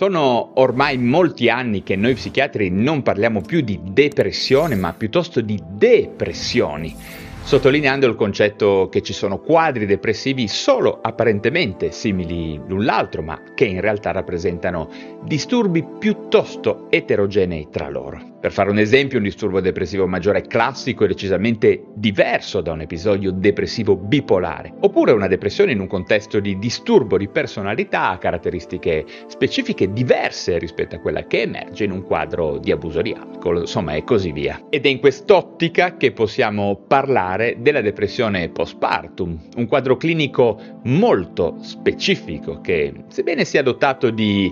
Sono ormai molti anni che noi psichiatri non parliamo più di depressione, ma piuttosto di depressioni sottolineando il concetto che ci sono quadri depressivi solo apparentemente simili l'un l'altro, ma che in realtà rappresentano disturbi piuttosto eterogenei tra loro. Per fare un esempio, un disturbo depressivo maggiore classico è decisamente diverso da un episodio depressivo bipolare, oppure una depressione in un contesto di disturbo di personalità ha caratteristiche specifiche diverse rispetto a quella che emerge in un quadro di abuso di alcol, insomma, e così via. Ed è in quest'ottica che possiamo parlare della depressione postpartum, un quadro clinico molto specifico che, sebbene sia dotato di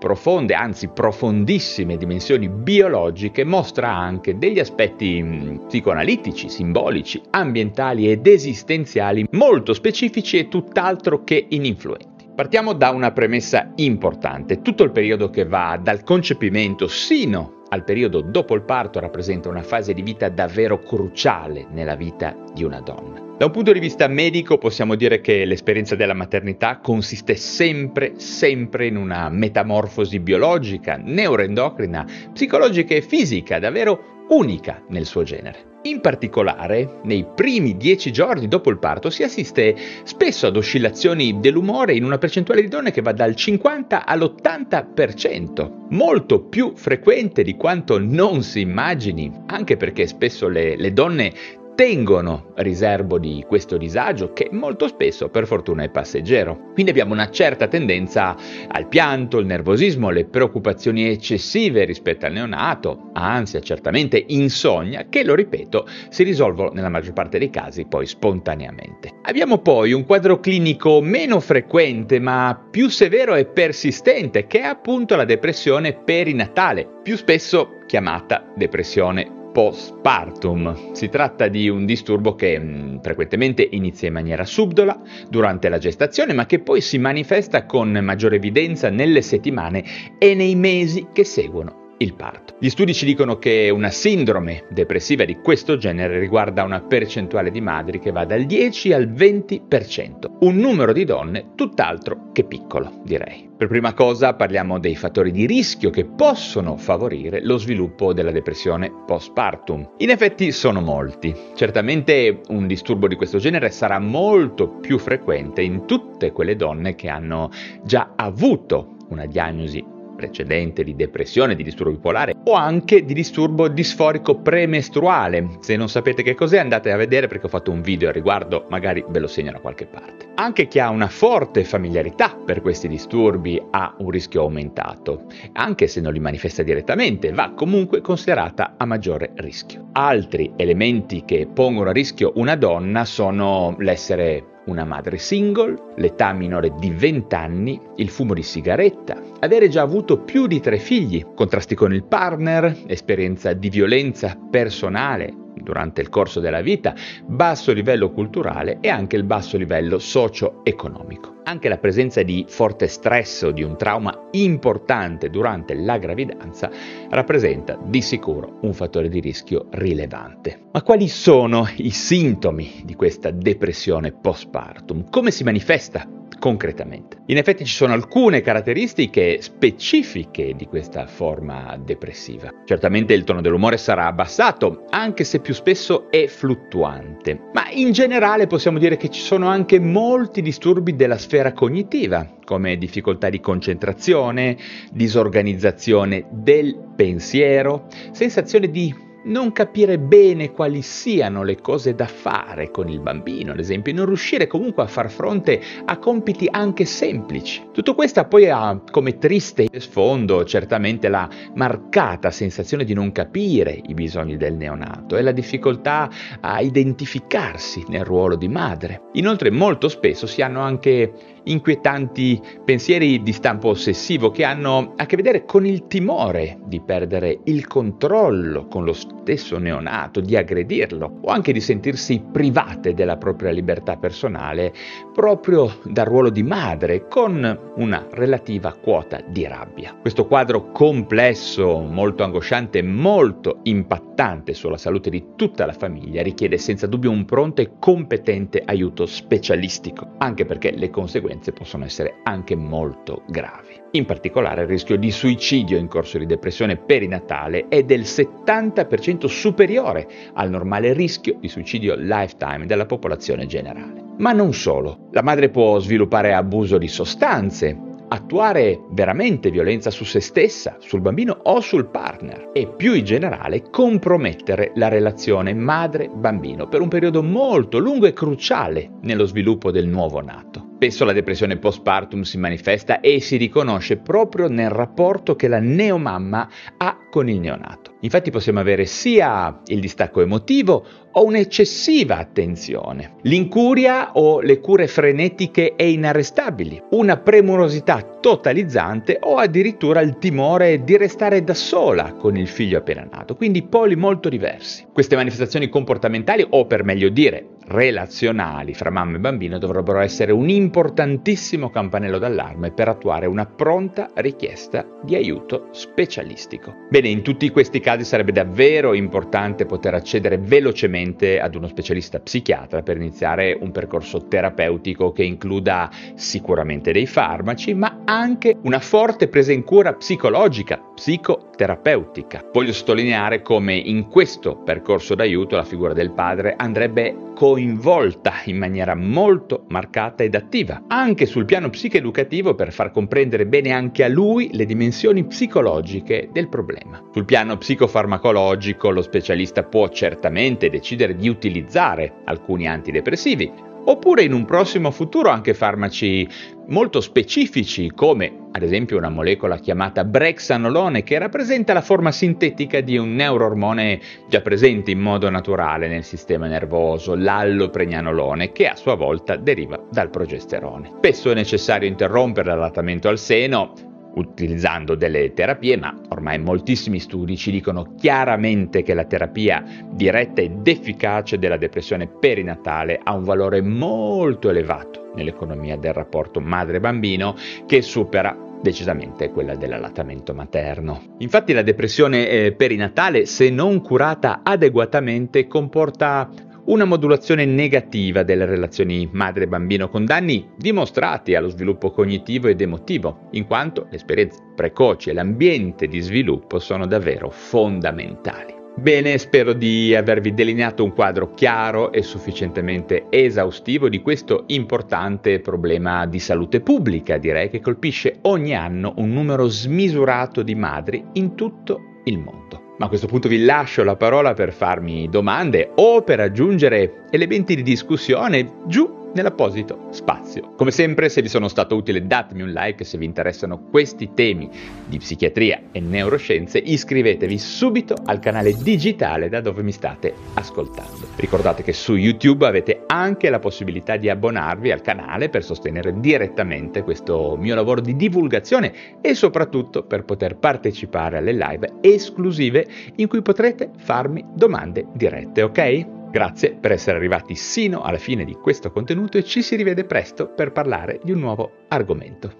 profonde, anzi profondissime dimensioni biologiche, mostra anche degli aspetti mm, psicoanalitici, simbolici, ambientali ed esistenziali molto specifici e tutt'altro che ininfluenti. Partiamo da una premessa importante. Tutto il periodo che va dal concepimento sino al periodo dopo il parto rappresenta una fase di vita davvero cruciale nella vita di una donna. Da un punto di vista medico possiamo dire che l'esperienza della maternità consiste sempre, sempre in una metamorfosi biologica, neuroendocrina, psicologica e fisica davvero unica nel suo genere. In particolare, nei primi dieci giorni dopo il parto si assiste spesso ad oscillazioni dell'umore in una percentuale di donne che va dal 50 all'80%, molto più frequente di quanto non si immagini, anche perché spesso le, le donne tengono riservo di questo disagio che molto spesso per fortuna è passeggero. Quindi abbiamo una certa tendenza al pianto, il nervosismo, le preoccupazioni eccessive rispetto al neonato, ansia, certamente insonnia, che lo ripeto si risolvono nella maggior parte dei casi poi spontaneamente. Abbiamo poi un quadro clinico meno frequente ma più severo e persistente che è appunto la depressione perinatale, più spesso chiamata depressione postpartum. Si tratta di un disturbo che mh, mm, frequentemente inizia in maniera subdola durante la gestazione, ma che poi si manifesta con maggiore evidenza nelle settimane e nei mesi che seguono il parto. Gli studi ci dicono che una sindrome depressiva di questo genere riguarda una percentuale di madri che va dal 10 al 20%, un numero di donne tutt'altro che piccolo, direi. Per prima cosa parliamo dei fattori di rischio che possono favorire lo sviluppo della depressione postpartum. In effetti sono molti. Certamente un disturbo di questo genere sarà molto più frequente in tutte quelle donne che hanno già avuto una diagnosi precedente di depressione, di disturbo bipolare o anche di disturbo disforico premestruale. Se non sapete che cos'è andate a vedere perché ho fatto un video al riguardo, magari ve lo segno da qualche parte. Anche chi ha una forte familiarità per questi disturbi ha un rischio aumentato, anche se non li manifesta direttamente, va comunque considerata a maggiore rischio. Altri elementi che pongono a rischio una donna sono l'essere una madre single, l'età minore di 20 anni, il fumo di sigaretta, avere già avuto più di tre figli, contrasti con il partner, esperienza di violenza personale durante il corso della vita, basso livello culturale e anche il basso livello socio-economico. Anche la presenza di forte stress o di un trauma importante durante la gravidanza rappresenta di sicuro un fattore di rischio rilevante. Ma quali sono i sintomi di questa depressione postpartum? Come si manifesta concretamente. In effetti ci sono alcune caratteristiche specifiche di questa forma depressiva. Certamente il tono dell'umore sarà abbassato, anche se più spesso è fluttuante, ma in generale possiamo dire che ci sono anche molti disturbi della sfera cognitiva, come difficoltà di concentrazione, disorganizzazione del pensiero, sensazione di non capire bene quali siano le cose da fare con il bambino, ad esempio, e non riuscire comunque a far fronte a compiti anche semplici. Tutto questo poi ha come triste sfondo certamente la marcata sensazione di non capire i bisogni del neonato e la difficoltà a identificarsi nel ruolo di madre. Inoltre molto spesso si hanno anche inquietanti pensieri di stampo ossessivo che hanno a che vedere con il timore di perdere il controllo con lo stesso neonato, di aggredirlo o anche di sentirsi private della propria libertà personale proprio dal ruolo di madre con una relativa quota di rabbia. Questo quadro complesso, molto angosciante, molto impattante sulla salute di tutta la famiglia richiede senza dubbio un pronto e competente aiuto specialistico, anche perché le conseguenze possono essere anche molto gravi. In particolare il rischio di suicidio in corso di depressione perinatale è del 70% superiore al normale rischio di suicidio lifetime della popolazione generale. Ma non solo, la madre può sviluppare abuso di sostanze, attuare veramente violenza su se stessa, sul bambino o sul partner e più in generale compromettere la relazione madre-bambino per un periodo molto lungo e cruciale nello sviluppo del nuovo nato. Spesso la depressione postpartum si manifesta e si riconosce proprio nel rapporto che la neomamma ha con il neonato. Infatti possiamo avere sia il distacco emotivo o un'eccessiva attenzione, l'incuria o le cure frenetiche e inarrestabili, una premurosità totalizzante o addirittura il timore di restare da sola con il figlio appena nato, quindi poli molto diversi. Queste manifestazioni comportamentali o per meglio dire relazionali fra mamma e bambino dovrebbero essere un importantissimo campanello d'allarme per attuare una pronta richiesta di aiuto specialistico. Bene, in tutti questi casi sarebbe davvero importante poter accedere velocemente ad uno specialista psichiatra per iniziare un percorso terapeutico che includa sicuramente dei farmaci, ma anche una forte presa in cura psicologica, psicoterapeutica. Voglio sottolineare come in questo percorso d'aiuto la figura del padre andrebbe coinvolta in maniera molto marcata ed attiva, anche sul piano psicoeducativo per far comprendere bene anche a lui le dimensioni psicologiche del problema. Sul piano psicofarmacologico lo specialista può certamente decidere di utilizzare alcuni antidepressivi, oppure in un prossimo futuro anche farmaci molto specifici come ad esempio una molecola chiamata brexanolone che rappresenta la forma sintetica di un neuroormone già presente in modo naturale nel sistema nervoso, l'allopregnanolone, che a sua volta deriva dal progesterone. Spesso è necessario interrompere l'allattamento al seno utilizzando delle terapie, ma ormai moltissimi studi ci dicono chiaramente che la terapia diretta ed efficace della depressione perinatale ha un valore molto elevato nell'economia del rapporto madre-bambino che supera decisamente quella dell'allattamento materno. Infatti la depressione eh, perinatale, se non curata adeguatamente, comporta una modulazione negativa delle relazioni madre-bambino con danni dimostrati allo sviluppo cognitivo ed emotivo, in quanto le esperienze precoci e l'ambiente di sviluppo sono davvero fondamentali. Bene, spero di avervi delineato un quadro chiaro e sufficientemente esaustivo di questo importante problema di salute pubblica, direi che colpisce ogni anno un numero smisurato di madri in tutto il mondo. Ma a questo punto vi lascio la parola per farmi domande o per aggiungere elementi di discussione giù nell'apposito spazio. Come sempre, se vi sono stato utile datemi un like se vi interessano questi temi di psichiatria e neuroscienze, iscrivetevi subito al canale digitale da dove mi state ascoltando. Ricordate che su YouTube avete anche la possibilità di abbonarvi al canale per sostenere direttamente questo mio lavoro di divulgazione e soprattutto per poter partecipare alle live esclusive in cui potrete farmi domande dirette, ok? Grazie per essere arrivati sino alla fine di questo contenuto e ci si rivede presto per parlare di un nuovo argomento.